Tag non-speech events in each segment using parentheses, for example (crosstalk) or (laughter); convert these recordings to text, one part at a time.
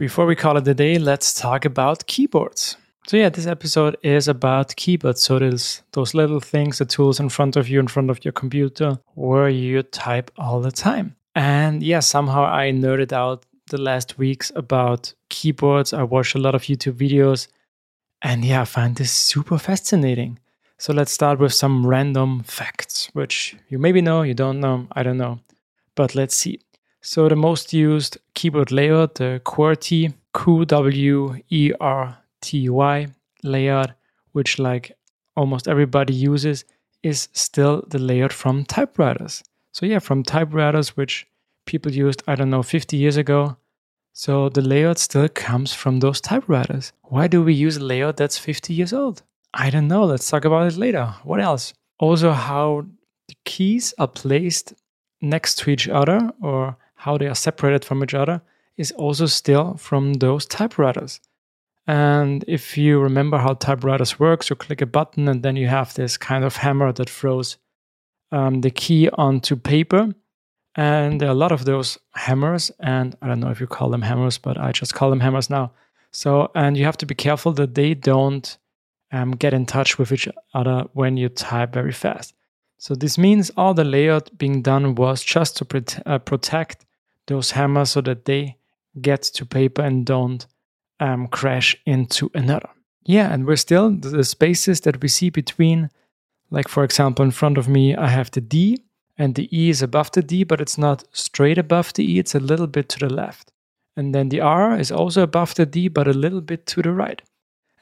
Before we call it a day, let's talk about keyboards. So yeah, this episode is about keyboards. So there's those little things, the tools in front of you, in front of your computer, where you type all the time. And yeah, somehow I nerded out the last weeks about keyboards. I watched a lot of YouTube videos, and yeah, I find this super fascinating. So let's start with some random facts, which you maybe know, you don't know, I don't know. But let's see. So the most used keyboard layout, the QWERTY, Q-W-E-R-T-Y layout, which like almost everybody uses, is still the layout from typewriters. So yeah, from typewriters, which people used, I don't know, 50 years ago. So the layout still comes from those typewriters. Why do we use a layout that's 50 years old? I don't know. Let's talk about it later. What else? Also, how the keys are placed next to each other or how they are separated from each other is also still from those typewriters. And if you remember how typewriters works, you click a button and then you have this kind of hammer that throws um, the key onto paper. And there are a lot of those hammers, and I don't know if you call them hammers, but I just call them hammers now. So, and you have to be careful that they don't um, get in touch with each other when you type very fast. So this means all the layout being done was just to prote- uh, protect those hammers so that they get to paper and don't um, crash into another. Yeah, and we're still the spaces that we see between, like for example, in front of me, I have the D and the E is above the D, but it's not straight above the E, it's a little bit to the left. And then the R is also above the D, but a little bit to the right.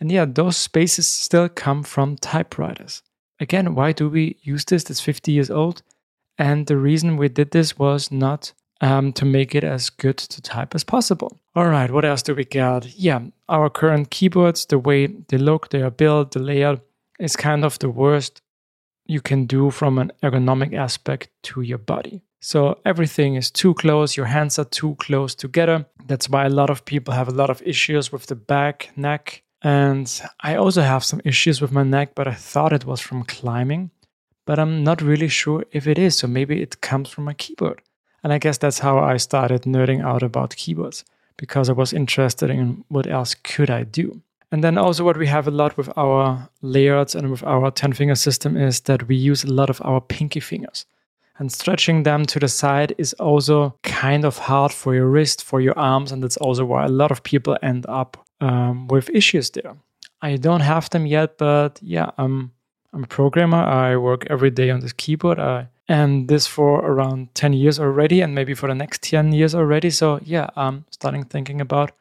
And yeah, those spaces still come from typewriters. Again, why do we use this? That's 50 years old. And the reason we did this was not um, to make it as good to type as possible. All right, what else do we got? Yeah, our current keyboards, the way they look, they are built, the layout is kind of the worst you can do from an ergonomic aspect to your body. So everything is too close, your hands are too close together. That's why a lot of people have a lot of issues with the back, neck, and I also have some issues with my neck, but I thought it was from climbing. But I'm not really sure if it is, so maybe it comes from my keyboard. And I guess that's how I started nerding out about keyboards, because I was interested in what else could I do. And then also what we have a lot with our layouts and with our 10 finger system is that we use a lot of our pinky fingers. And stretching them to the side is also kind of hard for your wrist, for your arms, and that's also why a lot of people end up um, with issues there. I don't have them yet, but yeah, I'm I'm a programmer. I work every day on this keyboard. I and this for around 10 years already, and maybe for the next 10 years already. So yeah, I'm starting thinking about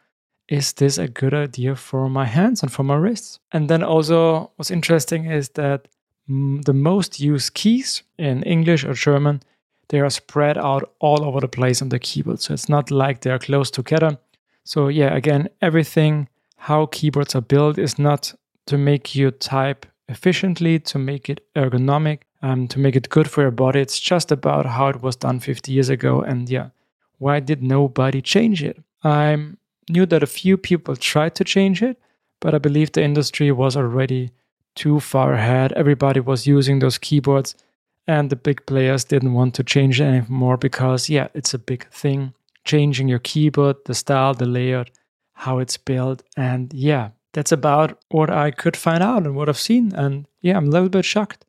is this a good idea for my hands and for my wrists? And then also, what's interesting is that mm, the most used keys in English or German they are spread out all over the place on the keyboard. So it's not like they're close together. So, yeah, again, everything how keyboards are built is not to make you type efficiently, to make it ergonomic, um, to make it good for your body. It's just about how it was done 50 years ago. And yeah, why did nobody change it? I knew that a few people tried to change it, but I believe the industry was already too far ahead. Everybody was using those keyboards, and the big players didn't want to change it anymore because, yeah, it's a big thing changing your keyboard, the style, the layout, how it's built. And yeah, that's about what I could find out and what I've seen. And yeah, I'm a little bit shocked.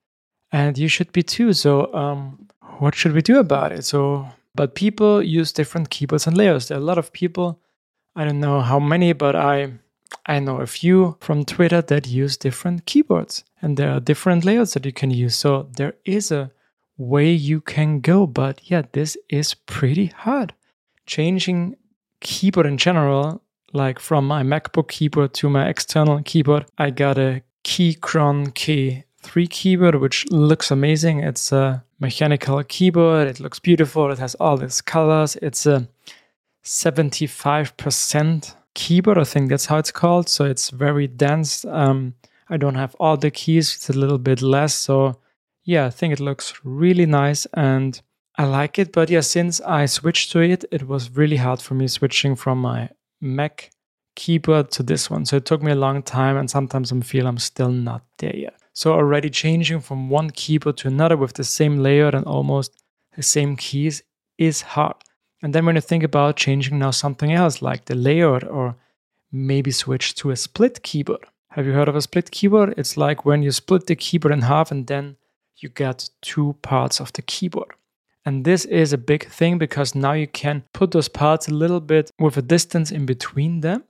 And you should be too. So, um, what should we do about it? So, but people use different keyboards and layouts. There are a lot of people, I don't know how many, but I I know a few from Twitter that use different keyboards and there are different layouts that you can use. So there is a way you can go, but yeah, this is pretty hard changing keyboard in general, like from my MacBook keyboard to my external keyboard, I got a Keychron K3 keyboard, which looks amazing. It's a mechanical keyboard. It looks beautiful. It has all these colors. It's a 75% keyboard. I think that's how it's called. So it's very dense. Um, I don't have all the keys. It's a little bit less. So yeah, I think it looks really nice and I like it, but yeah, since I switched to it, it was really hard for me switching from my Mac keyboard to this one. So it took me a long time, and sometimes I feel I'm still not there yet. So already changing from one keyboard to another with the same layout and almost the same keys is hard. And then when you think about changing now something else like the layout or maybe switch to a split keyboard. Have you heard of a split keyboard? It's like when you split the keyboard in half and then you get two parts of the keyboard. And this is a big thing because now you can put those parts a little bit with a distance in between them.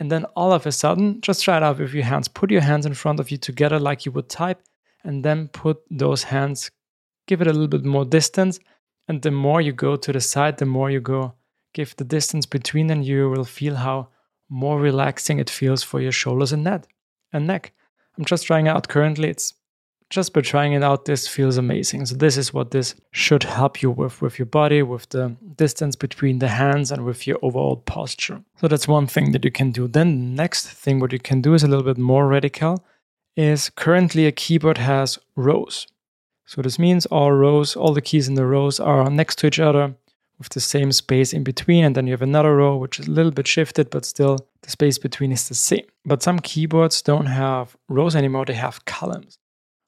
And then all of a sudden, just try it out with your hands. Put your hands in front of you together like you would type, and then put those hands, give it a little bit more distance. And the more you go to the side, the more you go, give the distance between and you will feel how more relaxing it feels for your shoulders and neck. And neck. I'm just trying out currently. It's just by trying it out, this feels amazing. So this is what this should help you with, with your body, with the distance between the hands and with your overall posture. So that's one thing that you can do. Then next thing what you can do is a little bit more radical is currently a keyboard has rows. So this means all rows, all the keys in the rows are next to each other with the same space in between. And then you have another row, which is a little bit shifted, but still the space between is the same. But some keyboards don't have rows anymore, they have columns.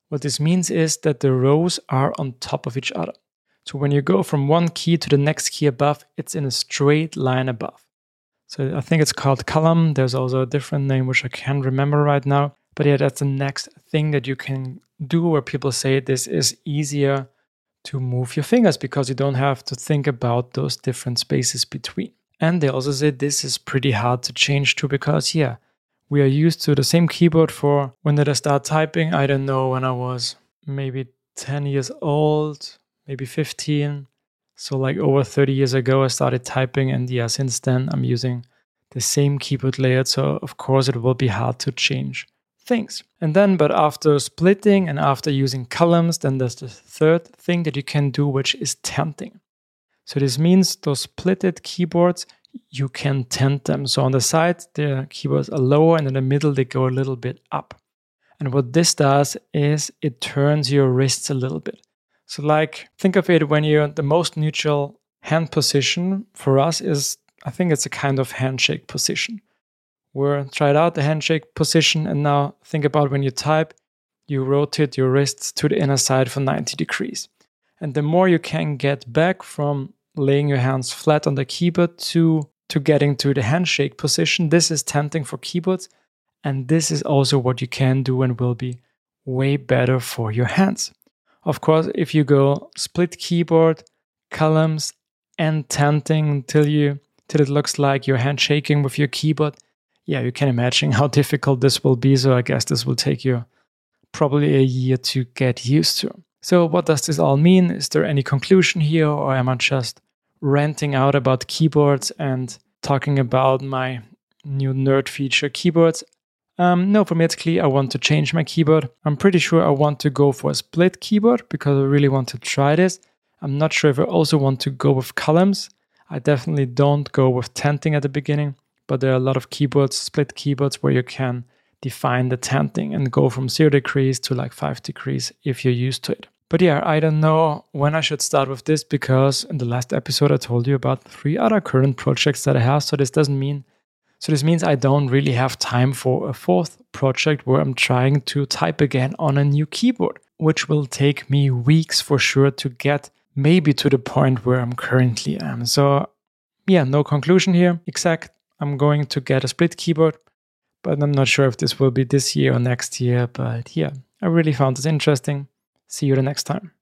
What this means is that the rows are on top of each other. So when you go from one key to the next key above, it's in a straight line above. So I think it's called column. There's also a different name which I can't remember right now. But yeah, that's the next thing that you can do where people say this is easier to move your fingers because you don't have to think about those different spaces between. And they also say this is pretty hard to change to because, yeah, we are used to the same keyboard for when did I start typing? I don't know, when I was maybe 10 years old, maybe 15. So, like over 30 years ago, I started typing, and yeah, since then, I'm using the same keyboard layout. So, of course, it will be hard to change things. And then, but after splitting and after using columns, then there's the third thing that you can do, which is tenting. So, this means those splitted keyboards, you can tent them. So on the side, the keyboards are lower, and in the middle, they go a little bit up. And what this does is it turns your wrists a little bit. So, like, think of it when you're the most neutral hand position for us is, I think it's a kind of handshake position. We're tried out the handshake position, and now think about when you type, you rotate your wrists to the inner side for 90 degrees. And the more you can get back from laying your hands flat on the keyboard to to getting to the handshake position. This is tenting for keyboards, and this is also what you can do and will be way better for your hands. Of course, if you go split keyboard, columns, and tenting until you till it looks like you're handshaking with your keyboard, yeah, you can imagine how (laughs) difficult this will be. So I guess this will take you probably a year to get used to. So, what does this all mean? Is there any conclusion here, or am I just ranting out about keyboards and talking about my new nerd feature keyboards. Um, no, for me it's clear I want to change my keyboard. I'm pretty sure I want to go for a split keyboard because I really want to try this. I'm not sure if I also want to go with columns. I definitely don't go with tenting at the beginning, but there are a lot of keyboards, split keyboards, where you can define the tenting and go from zero degrees to like five degrees if you're used to it. But yeah, I don't know when I should start with this because in the last episode I told you about three other current projects that I have. So this doesn't mean, so this means I don't really have time for a fourth project where I'm trying to type again on a new keyboard, which will take me weeks for sure to get maybe to the point where I'm currently am. So yeah, no conclusion here. Exact. I'm going to get a split keyboard, but I'm not sure if this will be this year or next year. But yeah, I really found this interesting. See you the next time.